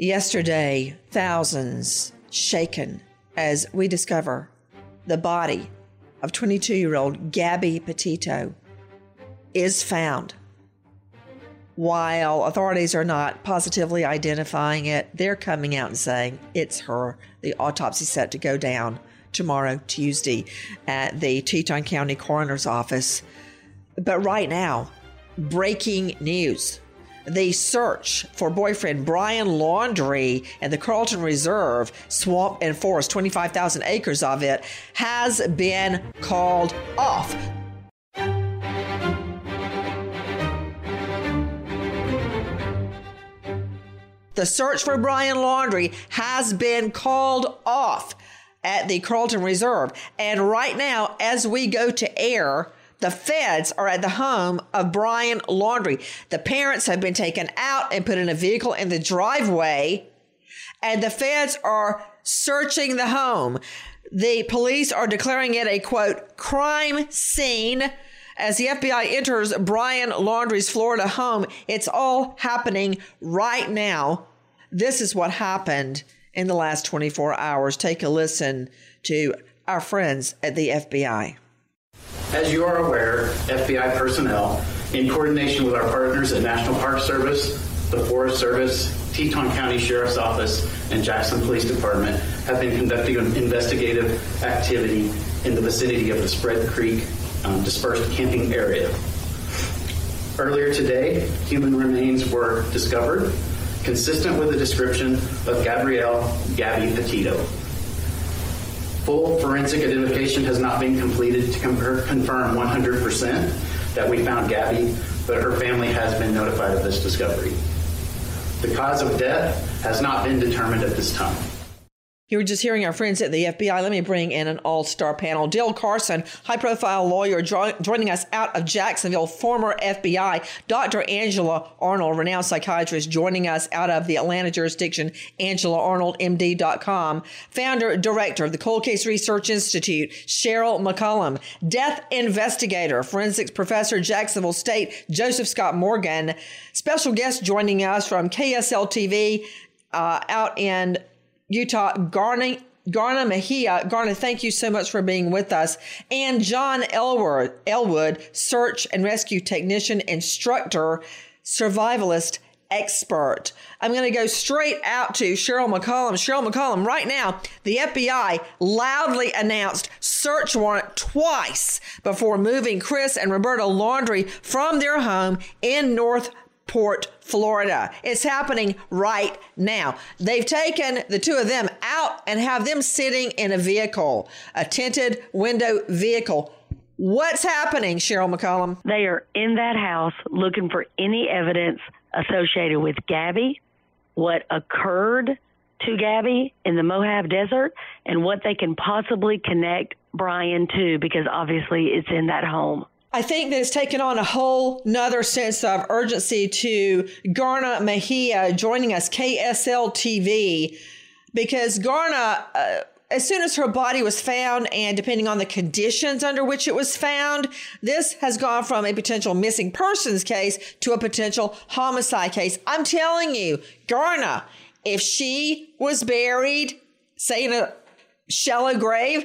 Yesterday, thousands shaken as we discover the body of 22 year old Gabby Petito is found. While authorities are not positively identifying it, they're coming out and saying it's her. The autopsy set to go down tomorrow, Tuesday, at the Teton County Coroner's Office. But right now, breaking news the search for boyfriend Brian Laundrie and the Carlton Reserve, swamp and forest, 25,000 acres of it, has been called off. The search for Brian Laundrie has been called off at the Carlton Reserve. And right now, as we go to air, the feds are at the home of Brian Laundrie. The parents have been taken out and put in a vehicle in the driveway, and the feds are searching the home. The police are declaring it a quote, crime scene. As the FBI enters Brian Laundrie's Florida home, it's all happening right now. This is what happened in the last 24 hours. Take a listen to our friends at the FBI. As you are aware, FBI personnel, in coordination with our partners at National Park Service, the Forest Service, Teton County Sheriff's Office, and Jackson Police Department, have been conducting an investigative activity in the vicinity of the Spread Creek um, dispersed camping area. Earlier today, human remains were discovered, consistent with the description of Gabrielle Gabby Petito, Full forensic identification has not been completed to confirm 100% that we found Gabby, but her family has been notified of this discovery. The cause of death has not been determined at this time. You were just hearing our friends at the FBI. Let me bring in an all star panel. Dale Carson, high profile lawyer, joining us out of Jacksonville, former FBI. Dr. Angela Arnold, renowned psychiatrist, joining us out of the Atlanta jurisdiction, AngelaArnoldMD.com. Founder, director of the Cold Case Research Institute, Cheryl McCollum. Death investigator, forensics professor, Jacksonville State, Joseph Scott Morgan. Special guest joining us from KSL TV uh, out in Utah, Garna, Garna Mejia. Garna, thank you so much for being with us. And John Elwood, Elwood, search and rescue technician, instructor, survivalist, expert. I'm going to go straight out to Cheryl McCollum. Cheryl McCollum, right now, the FBI loudly announced search warrant twice before moving Chris and Roberta Laundrie from their home in North Port, Florida. It's happening right now. They've taken the two of them out and have them sitting in a vehicle, a tinted window vehicle. What's happening, Cheryl McCollum? They are in that house looking for any evidence associated with Gabby, what occurred to Gabby in the Moab Desert, and what they can possibly connect Brian to because obviously it's in that home. I think that it's taken on a whole nother sense of urgency to Garna Mejia joining us, KSL TV, because Garna, uh, as soon as her body was found, and depending on the conditions under which it was found, this has gone from a potential missing persons case to a potential homicide case. I'm telling you, Garna, if she was buried, say in a shallow grave,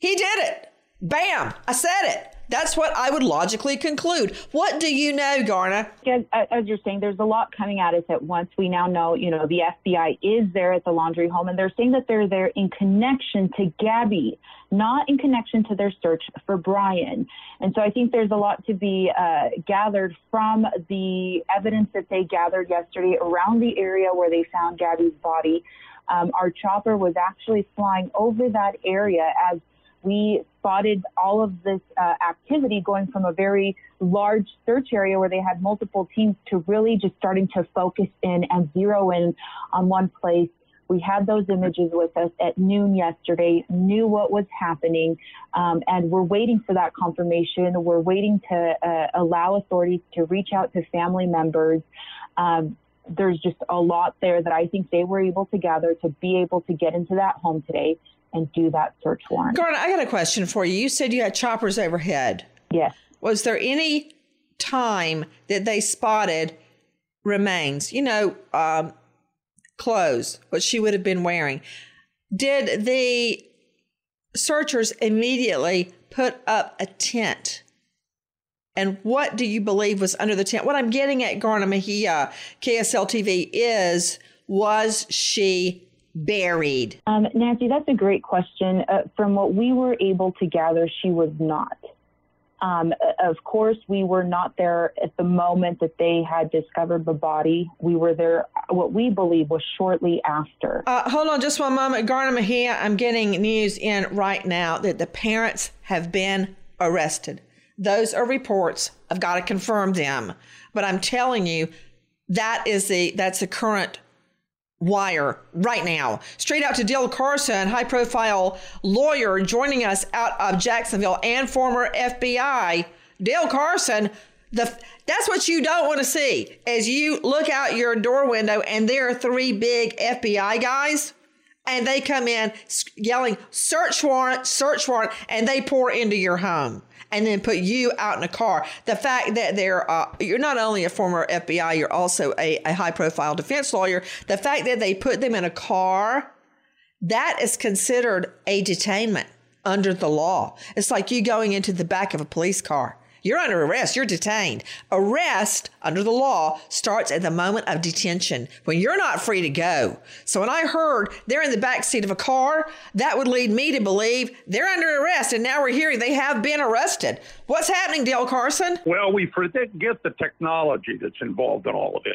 he did it. Bam! I said it. That's what I would logically conclude. What do you know, Garna? As, as, you're saying, there's a lot coming at us at once. We now know, you know, the FBI is there at the Laundrie home, and they're saying that they're there in connection to Gabby, not in connection to their search for Brian. And so I think there's a lot to be uh, gathered from the evidence that they gathered yesterday around the area where they found Gabby's body. Um, our chopper was actually flying over that area as we spotted all of this uh, activity going from a very large search area where they had multiple teams to really just starting to focus in and zero in on one place. We had those images with us at noon yesterday, knew what was happening, um, and we're waiting for that confirmation. We're waiting to uh, allow authorities to reach out to family members. Um, there's just a lot there that I think they were able to gather to be able to get into that home today and do that search warrant. Garna, I got a question for you. You said you had choppers overhead. Yes. Was there any time that they spotted remains? You know, um, clothes, what she would have been wearing. Did the searchers immediately put up a tent? And what do you believe was under the tent? What I'm getting at, Garna Mejia, KSL TV, is was she buried? Um, Nancy, that's a great question. Uh, from what we were able to gather, she was not. Um, of course, we were not there at the moment that they had discovered the body. We were there, what we believe was shortly after. Uh, hold on just one moment. Garna Mejia, I'm getting news in right now that the parents have been arrested. Those are reports. I've got to confirm them. But I'm telling you, that is the that's the current wire right now. Straight out to Dale Carson, high profile lawyer joining us out of Jacksonville and former FBI. Dale Carson, the that's what you don't want to see as you look out your door window and there are three big FBI guys and they come in yelling search warrant, search warrant and they pour into your home and then put you out in a car. The fact that they're uh, you're not only a former FBI, you're also a, a high profile defense lawyer. The fact that they put them in a car, that is considered a detainment under the law. It's like you going into the back of a police car. You're under arrest. You're detained. Arrest under the law starts at the moment of detention when you're not free to go. So when I heard they're in the back seat of a car, that would lead me to believe they're under arrest. And now we're hearing they have been arrested. What's happening, Dale Carson? Well, we forget the technology that's involved in all of this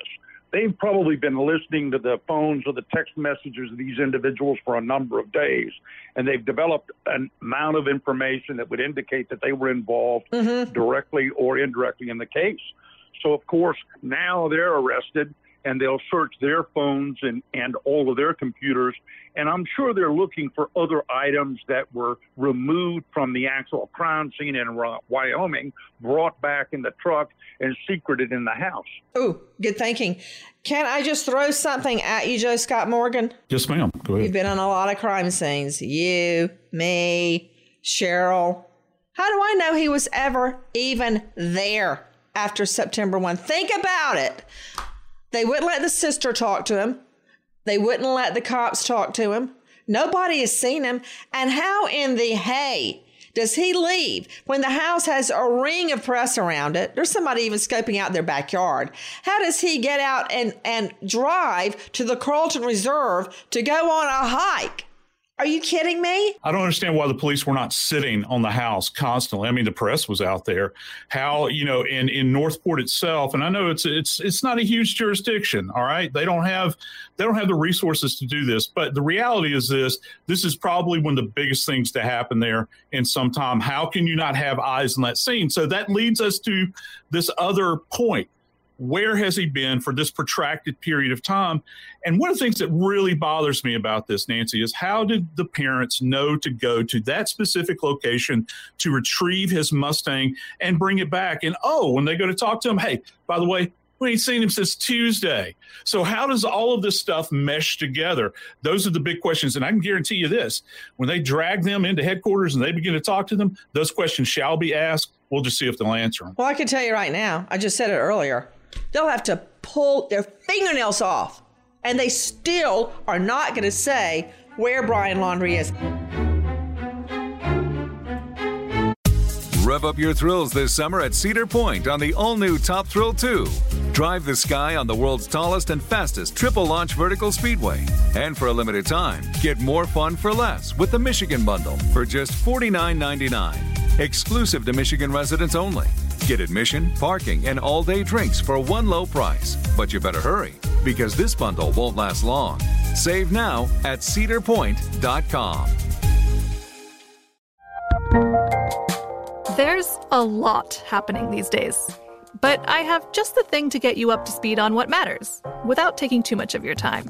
they've probably been listening to the phones or the text messages of these individuals for a number of days, and they've developed an amount of information that would indicate that they were involved mm-hmm. directly or indirectly in the case. So, of course, now they're arrested and they'll search their phones and, and all of their computers. And I'm sure they're looking for other items that were removed from the actual crime scene in Wyoming, brought back in the truck, and secreted in the house. Oh, good thinking. Can I just throw something at you, Joe Scott Morgan? Yes, ma'am. Go ahead. You've been on a lot of crime scenes. You, me, Cheryl. How do I know he was ever even there after September 1? Think about it. They wouldn't let the sister talk to him. They wouldn't let the cops talk to him. Nobody has seen him. And how in the hay does he leave when the house has a ring of press around it? There's somebody even scoping out their backyard. How does he get out and, and drive to the Carlton Reserve to go on a hike? Are you kidding me? I don't understand why the police were not sitting on the house constantly. I mean, the press was out there. How you know in in North Port itself, and I know it's it's it's not a huge jurisdiction. All right, they don't have they don't have the resources to do this. But the reality is this: this is probably one of the biggest things to happen there in some time. How can you not have eyes on that scene? So that leads us to this other point where has he been for this protracted period of time? And one of the things that really bothers me about this, Nancy, is how did the parents know to go to that specific location to retrieve his Mustang and bring it back? And oh, when they go to talk to him, hey, by the way, we ain't seen him since Tuesday. So how does all of this stuff mesh together? Those are the big questions. And I can guarantee you this when they drag them into headquarters and they begin to talk to them, those questions shall be asked. We'll just see if they'll answer them. Well, I can tell you right now, I just said it earlier they'll have to pull their fingernails off and they still are not going to say where Brian Laundrie is. Rev up your thrills this summer at Cedar Point on the all new Top Thrill 2. Drive the sky on the world's tallest and fastest triple launch vertical speedway. And for a limited time, get more fun for less with the Michigan Bundle for just $49.99. Exclusive to Michigan residents only. Get admission, parking, and all day drinks for one low price. But you better hurry because this bundle won't last long. Save now at cedarpoint.com. There's a lot happening these days, but I have just the thing to get you up to speed on what matters without taking too much of your time.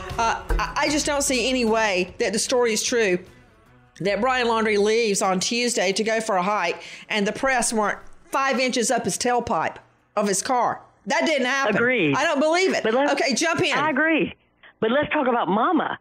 uh, I just don't see any way that the story is true that Brian Laundrie leaves on Tuesday to go for a hike and the press weren't five inches up his tailpipe of his car. That didn't happen. Agreed. I don't believe it. But let's- okay, jump in. I agree. But let's talk about mama.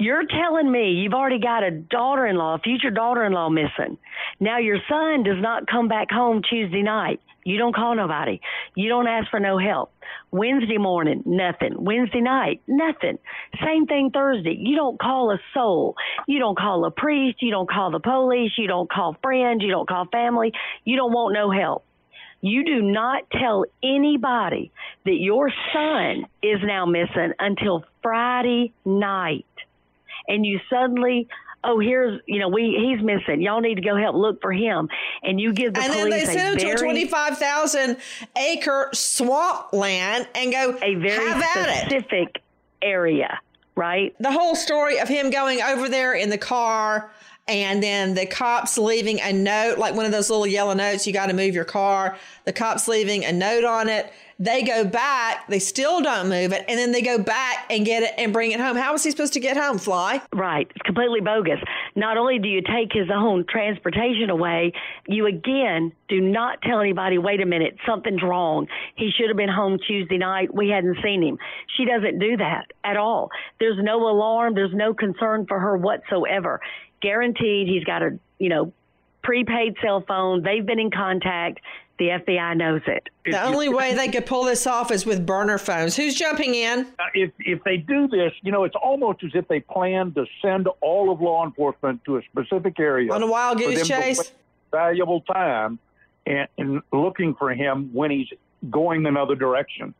You're telling me you've already got a daughter in law, a future daughter in law missing. Now your son does not come back home Tuesday night. You don't call nobody. You don't ask for no help. Wednesday morning, nothing. Wednesday night, nothing. Same thing Thursday. You don't call a soul. You don't call a priest. You don't call the police. You don't call friends. You don't call family. You don't want no help. You do not tell anybody that your son is now missing until Friday night. And you suddenly, oh, here's, you know, we he's missing. Y'all need to go help look for him. And you give the and then they send him to a very, 25,000 acre swamp land and go a very have at it. specific area, right? The whole story of him going over there in the car and then the cops leaving a note, like one of those little yellow notes, you got to move your car. The cops leaving a note on it. They go back, they still don't move it, and then they go back and get it and bring it home. How was he supposed to get home, Fly? Right. It's completely bogus. Not only do you take his own transportation away, you again do not tell anybody, wait a minute, something's wrong. He should have been home Tuesday night. We hadn't seen him. She doesn't do that at all. There's no alarm. There's no concern for her whatsoever. Guaranteed he's got a, you know, prepaid cell phone. They've been in contact. The FBI knows it. The only way they could pull this off is with burner phones. Who's jumping in? Uh, if if they do this, you know, it's almost as if they plan to send all of law enforcement to a specific area On a wild for goose them chase? waste valuable time and, and looking for him when he's going another direction.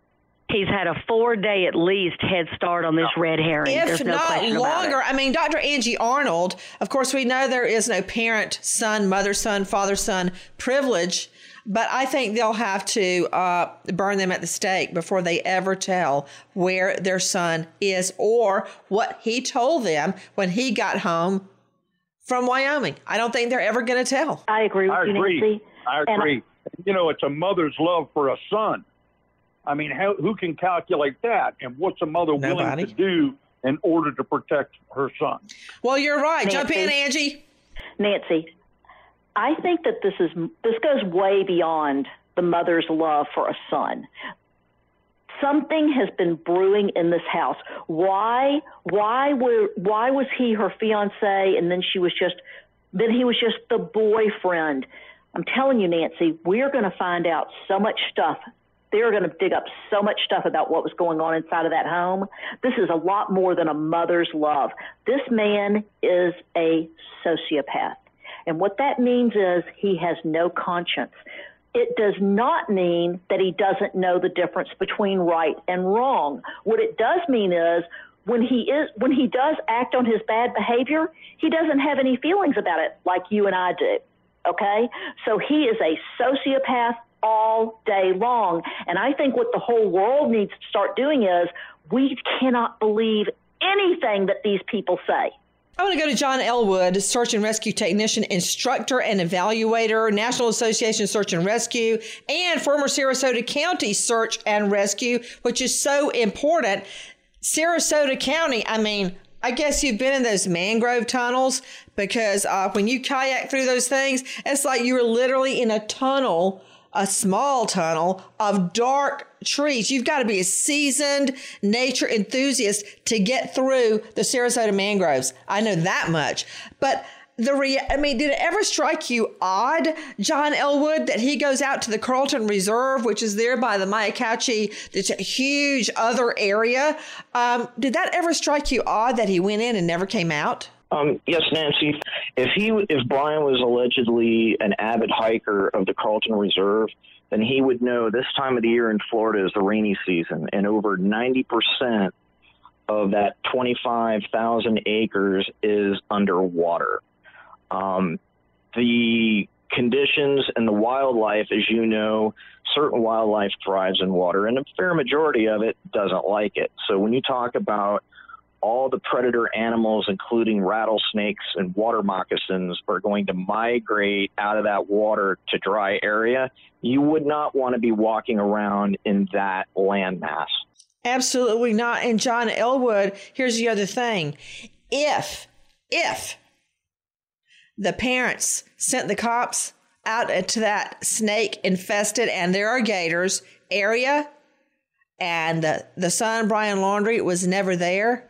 He's had a four day at least head start on this red herring. If There's no not question about it. longer, I mean, Dr. Angie Arnold, of course, we know there is no parent son, mother son, father son privilege, but I think they'll have to uh, burn them at the stake before they ever tell where their son is or what he told them when he got home from Wyoming. I don't think they're ever going to tell. I agree I agree. I agree. you know, it's a mother's love for a son. I mean, how, who can calculate that? And what's a mother Nobody. willing to do in order to protect her son? Well, you're right. Jump in, Angie. Nancy, I think that this is this goes way beyond the mother's love for a son. Something has been brewing in this house. Why? Why were? Why was he her fiance, and then she was just, then he was just the boyfriend? I'm telling you, Nancy, we are going to find out so much stuff. They're going to dig up so much stuff about what was going on inside of that home. This is a lot more than a mother's love. This man is a sociopath. And what that means is he has no conscience. It does not mean that he doesn't know the difference between right and wrong. What it does mean is when he is when he does act on his bad behavior, he doesn't have any feelings about it like you and I do. Okay? So he is a sociopath all day long. And I think what the whole world needs to start doing is we cannot believe anything that these people say. I want to go to John Elwood, search and rescue technician, instructor, and evaluator, National Association Search and Rescue, and former Sarasota County Search and Rescue, which is so important. Sarasota County, I mean, I guess you've been in those mangrove tunnels. because uh, when you kayak through those things, it's like you were literally in a tunnel, a small tunnel of dark trees. You've got to be a seasoned nature enthusiast to get through the Sarasota mangroves. I know that much. But the rea- I mean, did it ever strike you odd, John Elwood, that he goes out to the Carlton Reserve, which is there by the Myakkahatchee, it's a huge other area. Um, did that ever strike you odd that he went in and never came out? Um, yes, Nancy. If he, if Brian was allegedly an avid hiker of the Carlton Reserve, then he would know this time of the year in Florida is the rainy season, and over ninety percent of that twenty-five thousand acres is underwater. Um, the conditions and the wildlife, as you know, certain wildlife thrives in water, and a fair majority of it doesn't like it. So when you talk about all the predator animals, including rattlesnakes and water moccasins, are going to migrate out of that water to dry area, you would not want to be walking around in that landmass. Absolutely not. And John Elwood, here's the other thing. If, if the parents sent the cops out to that snake infested and there are gators area and the, the son brian Laundrie, was never there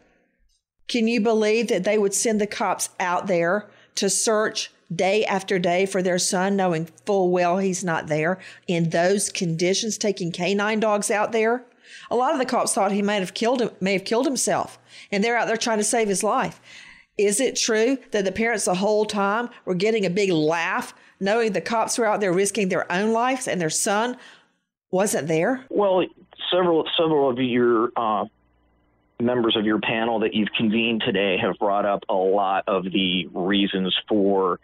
can you believe that they would send the cops out there to search day after day for their son knowing full well he's not there in those conditions taking canine dogs out there a lot of the cops thought he may have killed him may have killed himself and they're out there trying to save his life is it true that the parents the whole time were getting a big laugh knowing the cops were out there risking their own lives and their son wasn't there? Well, several several of your uh, members of your panel that you've convened today have brought up a lot of the reasons for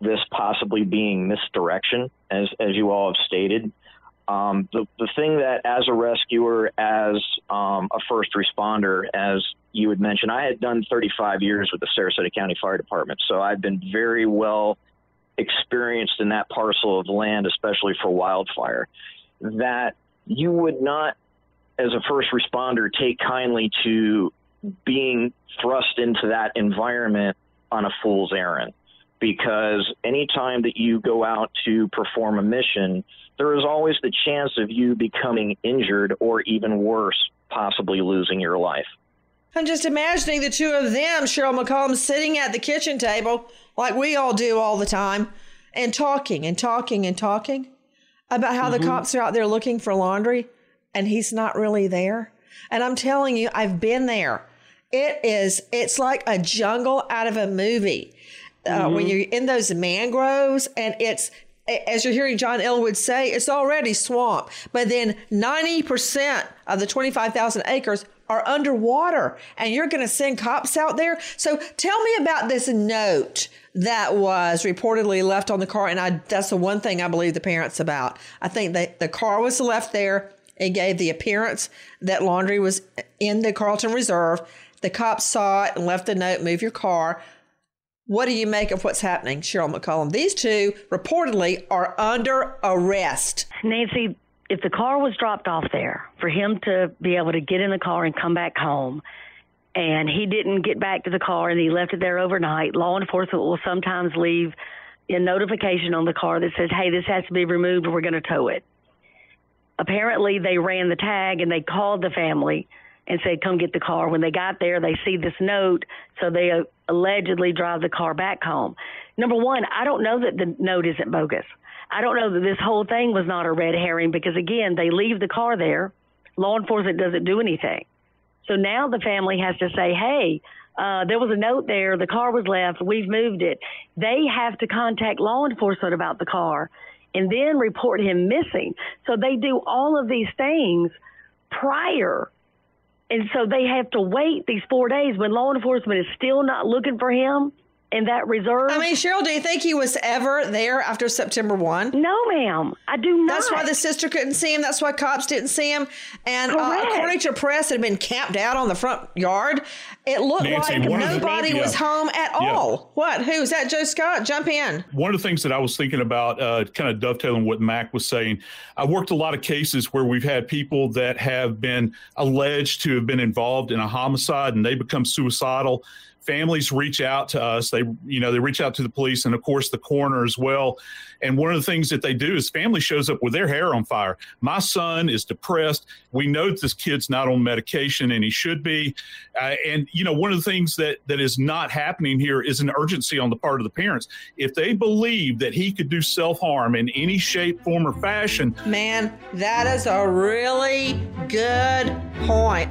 this possibly being misdirection, as as you all have stated. Um, the the thing that, as a rescuer, as um, a first responder, as you had mentioned, I had done 35 years with the Sarasota County Fire Department, so I've been very well experienced in that parcel of land, especially for wildfire. That you would not, as a first responder, take kindly to being thrust into that environment on a fool's errand because anytime that you go out to perform a mission, there is always the chance of you becoming injured or even worse, possibly losing your life. I'm just imagining the two of them, Cheryl McCollum, sitting at the kitchen table like we all do all the time and talking and talking and talking about how mm-hmm. the cops are out there looking for Laundrie and he's not really there. And I'm telling you, I've been there. It is, it's like a jungle out of a movie. Uh, mm-hmm. When you're in those mangroves and it's as you're hearing John Elwood say, it's already swamp. But then 90% of the 25,000 acres are underwater and you're going to send cops out there. So tell me about this note that was reportedly left on the car. And I, that's the one thing I believe the parents about. I think that the car was left there. It gave the appearance that Laundrie was in the Carlton Reserve. The cops saw it and left a note, move your car. What do you make of what's happening, Cheryl McCollum? These two reportedly are under arrest. Nancy, if the car was dropped off there for him to be able to get in the car and come back home, and he didn't get back to the car and he left it there overnight, law enforcement will sometimes leave a notification on the car that says, hey, this has to be removed or we're going to tow it. Apparently, they ran the tag and they called the family and said, come get the car. When they got there, they see this note, so they uh, allegedly drive the car back home. Number one, I don't know that the note isn't bogus. I don't know that this whole thing was not a red herring because, again, they leave the car there. Law enforcement doesn't do anything. So now the family has to say, hey, uh, there was a note there. The car was left. We've moved it. They have to contact law enforcement about the car and then report him missing. So they do all of these things prior and so they have to wait these four days when law enforcement is still not looking for him in that reserve. I mean, Cheryl, do you think he was ever there after September 1? No, ma'am. I do not. That's why the sister couldn't see him. That's why cops didn't see him. And uh, according to press, had been camped out on the front yard. It looked Nancy, like nobody the, was yeah. home at yeah. all. What? Who? Is that Joe Scott? Jump in. One of the things that I was thinking about, uh, kind of dovetailing what Mac was saying, I worked a lot of cases where we've had people that have been alleged to have been involved in a homicide and they become suicidal families reach out to us. They, you know, they reach out to the police and of course the coroner as well. And one of the things that they do is family shows up with their hair on fire. My son is depressed. We know this kid's not on medication and he should be. Uh, and you know, one of the things that that is not happening here is an urgency on the part of the parents. If they believe that he could do self harm in any shape, form, or fashion, man, that is a really good point.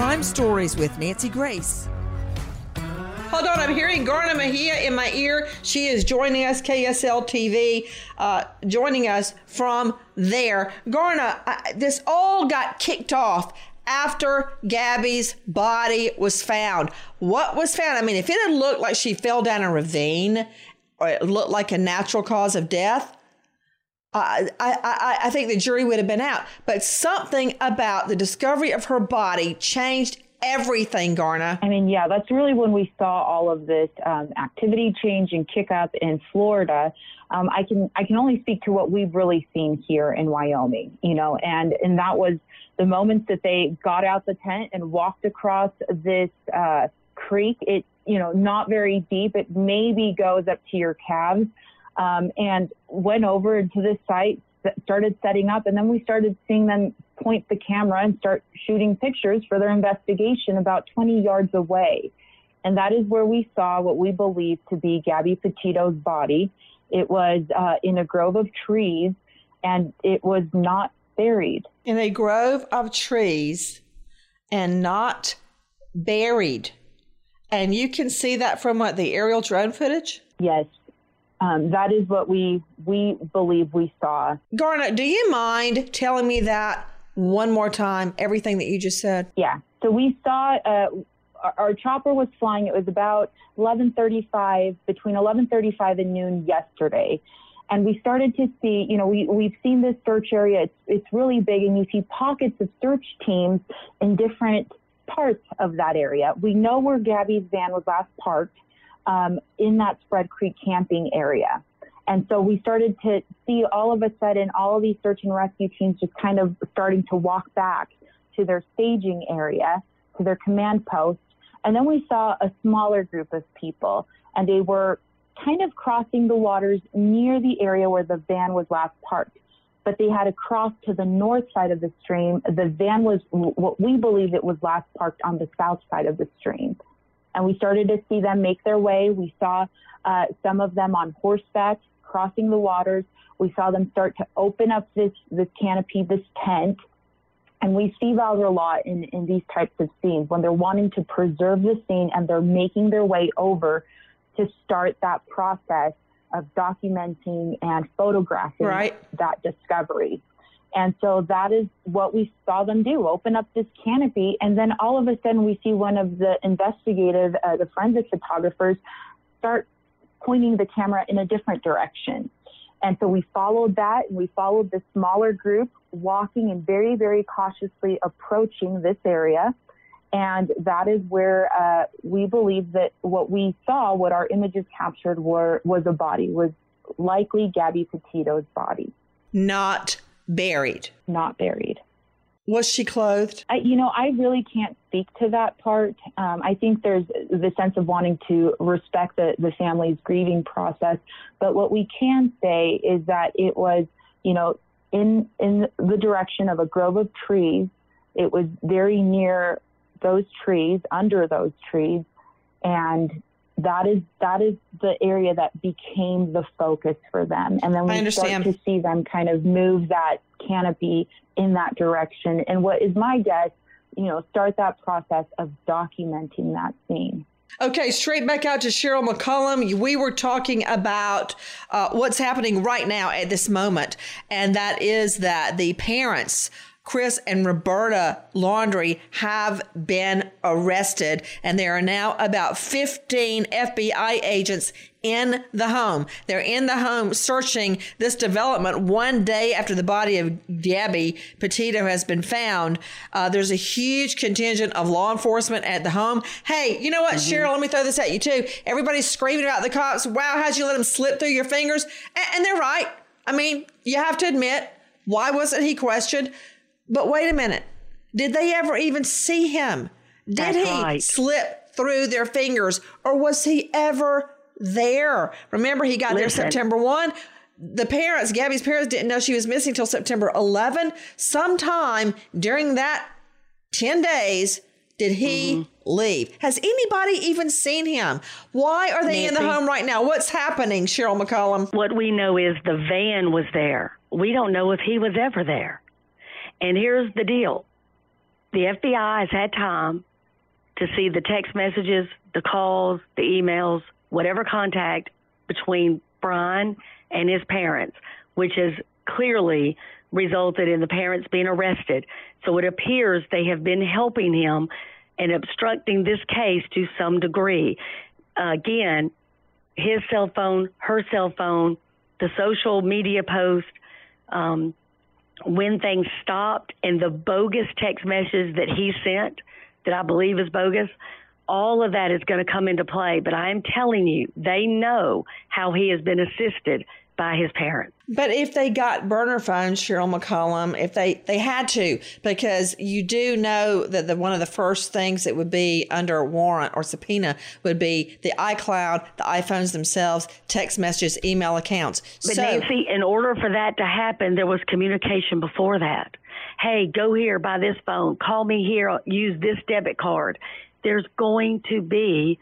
Crime Stories with Nancy Grace. Hold on, I'm hearing Garna Mejia in my ear. She is joining us, KSL TV, uh, joining us from there. Garna, I, this all got kicked off after Gabby's body was found. What was found? I mean, if it had looked like she fell down a ravine or it looked like a natural cause of death, I, I, I think the jury would have been out. But something about the discovery of her body changed everything, Garna. I mean, yeah, that's really when we saw all of this um, activity change and kick up in Florida. Um, I can I can only speak to what we've really seen here in Wyoming, you know, and and that was the moments that they got out the tent and walked across this uh, creek. It you know not very deep. It maybe goes up to your calves um, and went over into this site, started setting up, and then we started seeing them point the camera and start shooting pictures for their investigation about 20 yards away. And that is where we saw what we believe to be Gabby Petito's body. It was uh, in a grove of trees, and it was not buried. In a grove of trees and not buried. And you can see that from what the aerial drone footage? Yes um, that is what we we believe we saw. Garna, do you mind telling me that one more time? Everything that you just said. Yeah. So we saw uh, our, our chopper was flying. It was about 11:35 between 11:35 and noon yesterday. And we started to see, you know, we, we've seen this search area. It's, it's really big, and you see pockets of search teams in different parts of that area. We know where Gabby's van was last parked um, in that Spread Creek camping area. And so we started to see all of a sudden all of these search and rescue teams just kind of starting to walk back to their staging area, to their command post. And then we saw a smaller group of people, and they were kind of crossing the waters near the area where the van was last parked. But they had to cross to the north side of the stream. The van was what we believe it was last parked on the south side of the stream and we started to see them make their way. We saw uh, some of them on horseback crossing the waters. We saw them start to open up this this canopy, this tent, and we see that a lot in in these types of scenes when they're wanting to preserve the scene and they're making their way over to start that process of documenting and photographing right. that discovery. And so that is what we saw them do open up this canopy. And then all of a sudden, we see one of the investigative, uh, the forensic photographers, start pointing the camera in a different direction. And so we followed that and we followed the smaller group walking and very, very cautiously approaching this area. And that is where uh, we believe that what we saw, what our images captured, were was a body, was likely Gabby Petito's body. Not buried? Not buried. Was she clothed? I, you know, I really can't speak to that part. Um, I think there's the sense of wanting to respect the, the family's grieving process. But what we can say is that it was, you know, in in the direction of a grove of trees. It was very near those trees, under those trees, and that is that is the area that became the focus for them. And then we start to see them kind of move that canopy in that direction. And what is my guess, you know, start that process of documenting that scene. Okay, straight back out to Cheryl McCollum. We were talking about uh, what's happening right now at this moment, and that is that the parents Chris and Roberta Laundrie have been arrested, and there are now about 15 FBI agents in the home. They're in the home searching this development one day after the body of Gabby Petito has been found. Uh, there's a huge contingent of law enforcement at the home. Hey, you know what, mm-hmm. Cheryl? Let me throw this at you too. Everybody's screaming about the cops. Wow, how'd you let them slip through your fingers? and, and they're right. I mean, you have to admit, why wasn't he questioned? But wait a minute. Did they ever even see him? Did That's he right. slip through their fingers or was he ever there? Remember, he got Listen. there September 1. The parents, Gabby's parents, didn't know she was missing until September 11. Sometime during that 10 days, did he mm-hmm. leave? Has anybody even seen him? Why are they Nancy, in the home right now? What's happening, Cheryl McCollum? What we know is the van was there. We don't know if he was ever there. And here's the deal the FBI has had time to see the text messages, the calls, the emails, whatever contact between Brian and his parents, which has clearly resulted in the parents being arrested. So it appears they have been helping him and obstructing this case to some degree. Uh, again, his cell phone, her cell phone, the social media post, um, when things stopped and the bogus text message that he sent that I believe is bogus, all of that is going to come into play. But I am telling you, they know how he has been assisted by his parents. But if they got burner phones, Cheryl McCollum, if they they had to, because you do know that the one of the first things that would be under a warrant or subpoena would be the iCloud, the iPhones themselves, text messages, email accounts. But so, Nancy, in order for that to happen, there was communication before that. Hey, go here, buy this phone, call me here, use this debit card. There's going to be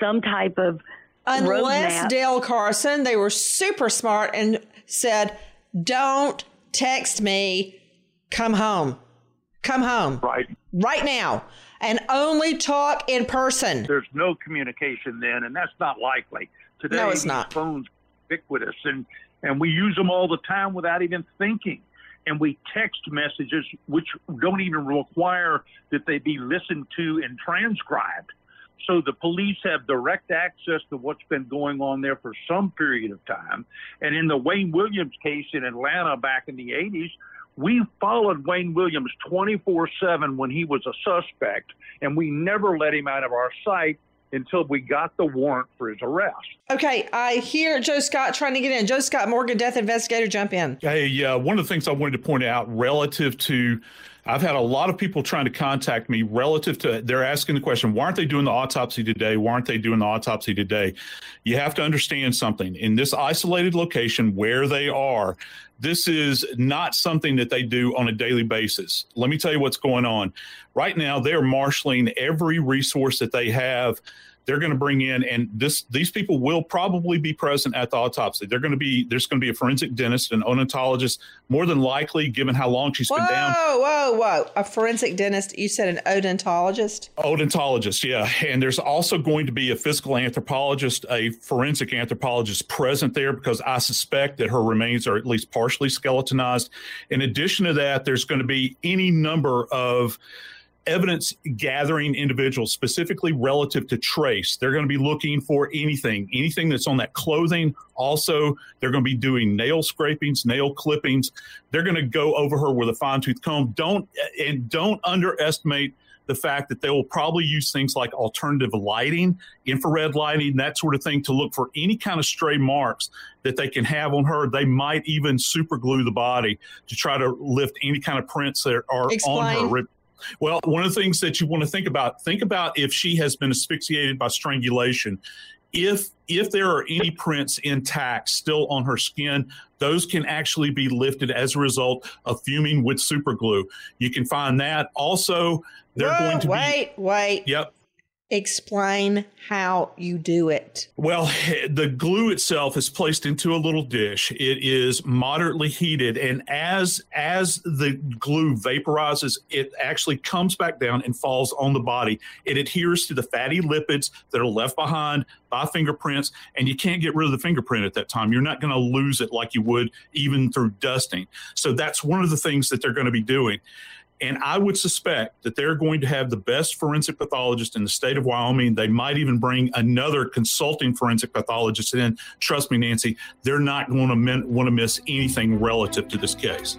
some type of Unless roadmap. Dale Carson, they were super smart and said, "Don't text me. Come home. Come home. Right. Right now." And only talk in person. There's no communication then, and that's not likely. Today, no, it's not. phones ubiquitous, and and we use them all the time without even thinking. And we text messages which don't even require that they be listened to and transcribed. So the police have direct access to what's been going on there for some period of time. And in the Wayne Williams case in Atlanta back in the 80s, we followed Wayne Williams 24 7 when he was a suspect, and we never let him out of our sight until we got the warrant for his arrest. Okay, I hear Joe Scott trying to get in. Joe Scott Morgan, death investigator, jump in. Hey, uh, one of the things I wanted to point out relative to I've had a lot of people trying to contact me relative to they're asking the question, why aren't they doing the autopsy today? Why aren't they doing the autopsy today? You have to understand something. In this isolated location where they are, this is not something that they do on a daily basis. Let me tell you what's going on. Right now, they're marshaling every resource that they have they're going to bring in and this these people will probably be present at the autopsy. They're going to be there's going to be a forensic dentist an odontologist more than likely given how long she's whoa, been down. whoa whoa. Whoa a forensic dentist you said an odontologist? Odontologist yeah. And there's also going to be a physical anthropologist a forensic anthropologist present there because i suspect that her remains are at least partially skeletonized. In addition to that there's going to be any number of evidence gathering individuals, specifically relative to trace. They're going to be looking for anything, anything that's on that clothing. Also, they're going to be doing nail scrapings, nail clippings. They're going to go over her with a fine tooth comb. Don't and don't underestimate the fact that they will probably use things like alternative lighting, infrared lighting, that sort of thing to look for any kind of stray marks that they can have on her. They might even super glue the body to try to lift any kind of prints that are Explain. on her. Well, one of the things that you want to think about, think about if she has been asphyxiated by strangulation. if if there are any prints intact still on her skin, those can actually be lifted as a result of fuming with super glue. You can find that. Also, they're Whoa, going to wait, be wait. Yep. Explain how you do it. Well, the glue itself is placed into a little dish. It is moderately heated, and as as the glue vaporizes, it actually comes back down and falls on the body. It adheres to the fatty lipids that are left behind by fingerprints, and you can't get rid of the fingerprint at that time. You're not going to lose it like you would even through dusting. So that's one of the things that they're going to be doing. And I would suspect that they're going to have the best forensic pathologist in the state of Wyoming. They might even bring another consulting forensic pathologist in. Trust me, Nancy, they're not going to want to miss anything relative to this case.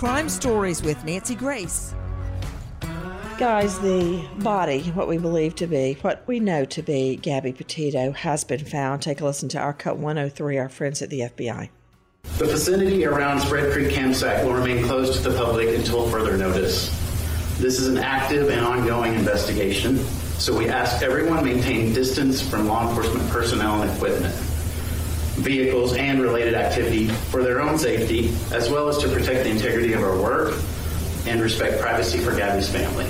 Crime Stories with Nancy Grace. Guys, the body, what we believe to be, what we know to be Gabby Petito, has been found. Take a listen to our cut 103, our friends at the FBI. The vicinity around Spread Creek campsite will remain closed to the public until further notice. This is an active and ongoing investigation, so we ask everyone maintain distance from law enforcement personnel and equipment, vehicles, and related activity for their own safety, as well as to protect the integrity of our work and respect privacy for Gabby's family.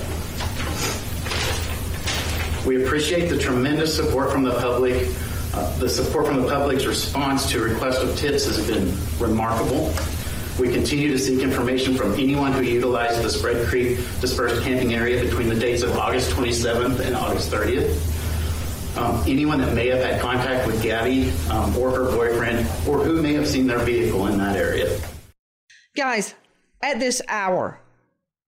We appreciate the tremendous support from the public. Uh, the support from the public's response to request of tips has been remarkable. We continue to seek information from anyone who utilized the Spread Creek dispersed camping area between the dates of August 27th and August 30th. Um, anyone that may have had contact with Gabby um, or her boyfriend, or who may have seen their vehicle in that area. Guys, at this hour,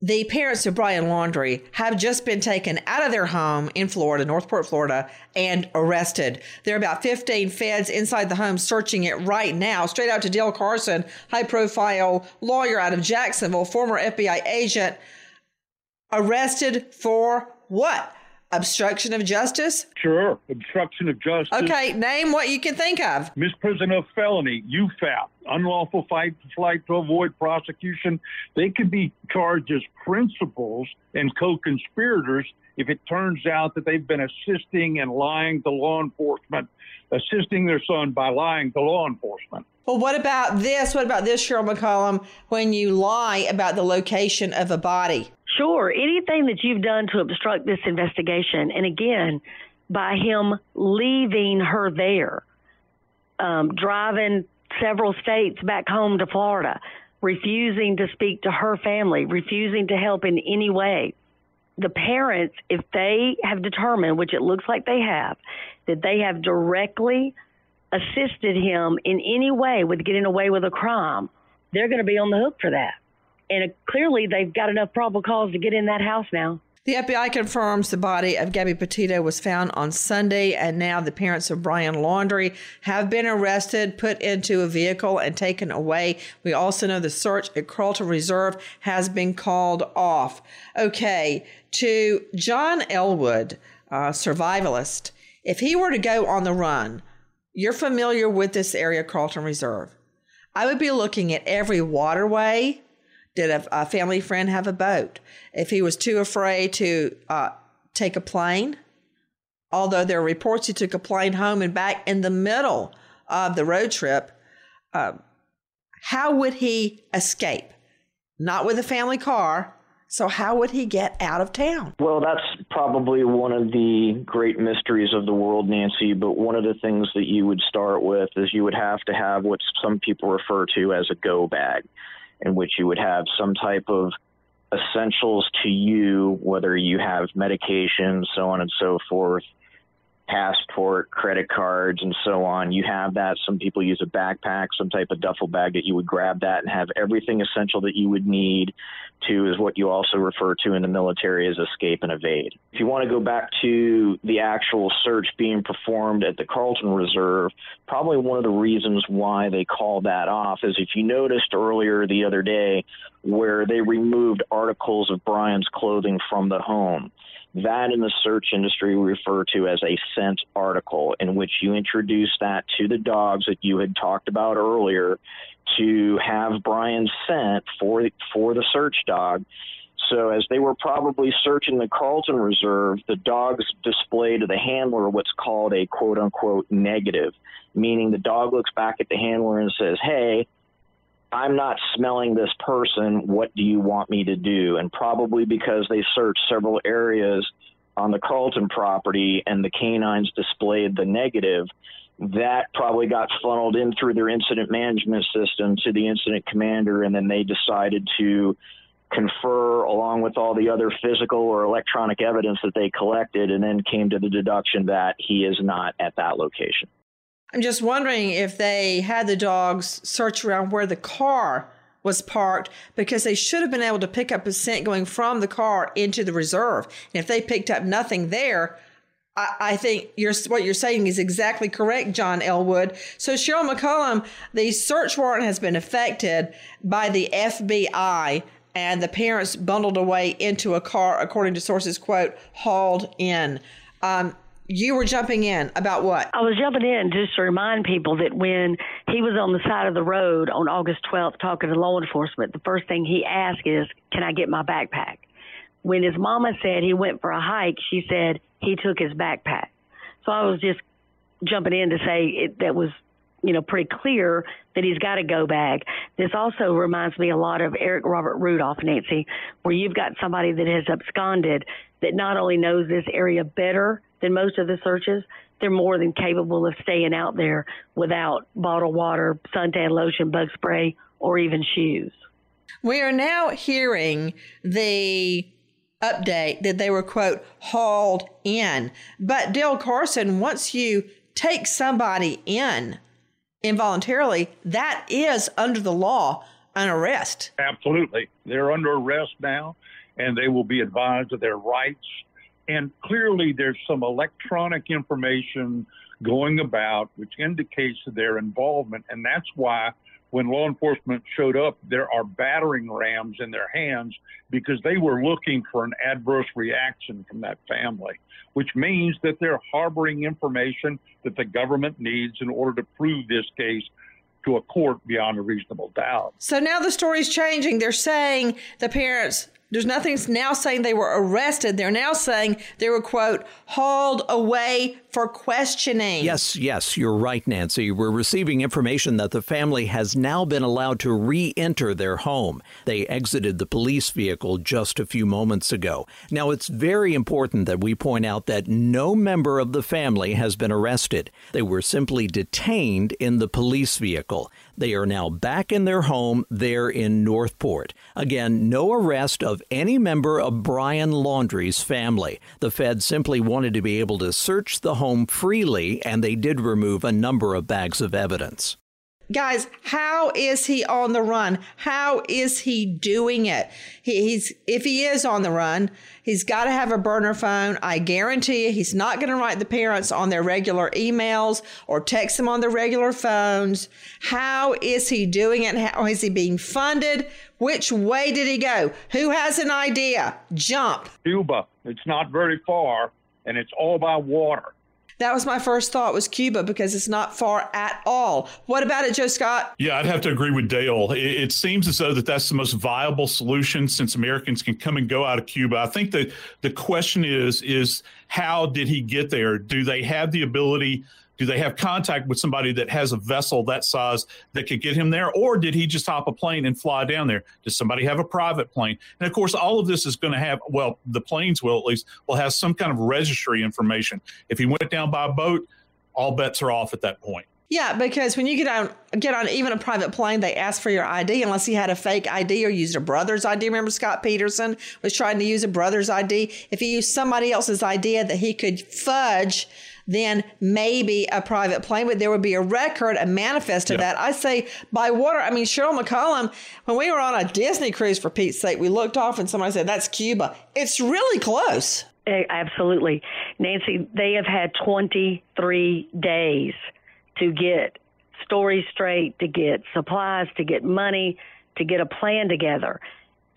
the parents of Brian Laundrie have just been taken out of their home in Florida, North Port, Florida, and arrested. There are about 15 feds inside the home searching it right now. Straight out to Dale Carson, high profile lawyer out of Jacksonville, former FBI agent, arrested for what? Obstruction of justice? Sure. Obstruction of justice. Okay, name what you can think of. Misprision of felony, UFAP, unlawful fight, flight to avoid prosecution. They could be charged as principals and co-conspirators if it turns out that they've been assisting and lying to law enforcement, assisting their son by lying to law enforcement. Well, what about this? What about this, Cheryl McCollum, when you lie about the location of a body? Sure. Anything that you've done to obstruct this investigation, and again, by him leaving her there, um, driving several states back home to Florida, refusing to speak to her family, refusing to help in any way. The parents, if they have determined, which it looks like they have, that they have directly assisted him in any way with getting away with a crime, they're going to be on the hook for that. And clearly, they've got enough probable cause to get in that house now. The FBI confirms the body of Gabby Petito was found on Sunday, and now the parents of Brian Laundrie have been arrested, put into a vehicle, and taken away. We also know the search at Carlton Reserve has been called off. Okay, to John Elwood, uh, survivalist, if he were to go on the run, you're familiar with this area, Carlton Reserve. I would be looking at every waterway. Did a, a family friend have a boat? If he was too afraid to uh, take a plane, although there are reports he took a plane home and back in the middle of the road trip, uh, how would he escape? Not with a family car. So, how would he get out of town? Well, that's probably one of the great mysteries of the world, Nancy. But one of the things that you would start with is you would have to have what some people refer to as a go bag, in which you would have some type of essentials to you, whether you have medication, so on and so forth, passport, credit cards, and so on. You have that. Some people use a backpack, some type of duffel bag that you would grab that and have everything essential that you would need to, is what you also refer to in the military as escape and evade. If you want to go back to the actual search being performed at the Carlton Reserve, probably one of the reasons why they called that off is if you noticed earlier the other day where they removed articles of Brian's clothing from the home that in the search industry we refer to as a scent article, in which you introduce that to the dogs that you had talked about earlier to have Brian scent for for the search dog. So as they were probably searching the Carlton Reserve, the dogs display to the handler what's called a quote unquote negative, meaning the dog looks back at the handler and says, "Hey, I'm not smelling this person. What do you want me to do? And probably because they searched several areas on the Carlton property and the canines displayed the negative, that probably got funneled in through their incident management system to the incident commander, and then they decided to confer along with all the other physical or electronic evidence that they collected, and then came to the deduction that he is not at that location. I'm just wondering if they had the dogs search around where the car was parked because they should have been able to pick up a scent going from the car into the reserve. And if they picked up nothing there, I, think you're, what you're saying is exactly correct, John Elwood. So, Cheryl McCollum, the search warrant has been affected by the FBI and the parents bundled away into a car, according to sources, quote, hauled in. Um, you were jumping in about what? I was jumping in just to remind people that when he was on the side of the road on August 12th talking to law enforcement, the first thing he asked is, Can I get my backpack? When his mama said he went for a hike, she said he took his backpack. So I was just jumping in to say it, that was, you know, pretty clear that he's got a go bag. This also reminds me a lot of Eric Robert Rudolph, Nancy, where you've got somebody that has absconded that not only knows this area better than most of the searches, they're more than capable of staying out there without bottled water, suntan lotion, bug spray, or even shoes. We are now hearing the update that they were, quote, hauled in. But Dale Carson, once you take somebody in involuntarily, that is under the law an arrest. Absolutely. They're under arrest now, and they will be advised of their rights and clearly, there's some electronic information going about which indicates their involvement. And that's why when law enforcement showed up, there are battering rams in their hands because they were looking for an adverse reaction from that family, which means that they're harboring information that the government needs in order to prove this case to a court beyond a reasonable doubt. So now the story's changing. They're saying the parents there's nothing now saying they were arrested. They're now saying they were, quote, hauled away for questioning. Yes, yes, you're right, Nancy. We're receiving information that the family has now been allowed to re enter their home. They exited the police vehicle just a few moments ago. Now, it's very important that we point out that no member of the family has been arrested. They were simply detained in the police vehicle. They are now back in their home there in North Port. Again, no arrest of any member of Brian Laundrie's family. The Fed simply wanted to be able to search the home freely, and they did remove a number of bags of evidence. Guys, how is he on the run? How is he doing it? He, he's if he is on the run, he's got to have a burner phone. I guarantee you, he's not going to write the parents on their regular emails or text them on their regular phones. How is he doing it? How is he being funded? Which way did he go? Who has an idea? Jump. Cuba. It's not very far, and it's all by water. That was my first thought was Cuba because it's not far at all. What about it, Joe Scott? Yeah, I'd have to agree with Dale. It, it, seems as though that that's the most viable solution since Americans can come and go out of Cuba. I think that the question is is how did he get there? Do they have the ability Do they have contact with somebody that has a vessel that size that could get him there? Or did he just hop a plane and fly down there? Does somebody have a private plane? And of course, all of this is going to have, well, the planes will at least, will have some kind of registry information. If he went down by boat, all bets are off at that point. Yeah, because when you get on get on even a private plane, they ask for your ID unless he had a fake ID or used a brother's ID. Remember Scott Peterson was trying to use a brother's ID. If he used somebody else's idea that he could fudge, then maybe a private plane, but there would be a record, a manifest of that. I say by water. I mean Cheryl McCollum, when we were on a Disney cruise for Pete's sake, we looked off and somebody said, That's Cuba. It's really close. Absolutely. Nancy, they have had 23 days to get stories straight, to get supplies, to get money, to get a plan together.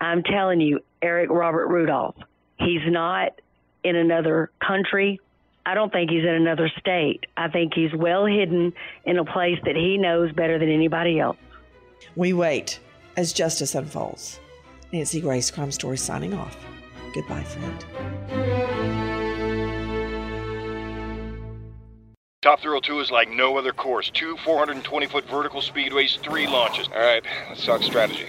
I'm telling you, Eric Robert Rudolph, he's not in another country. I don't think he's in another state. I think he's well hidden in a place that he knows better than anybody else. We wait as justice unfolds. Nancy Grace, Crime Story signing off. Goodbye, friend. Top Thrill 2 is like no other course. Two 420 foot vertical speedways, three launches. All right, let's talk strategy.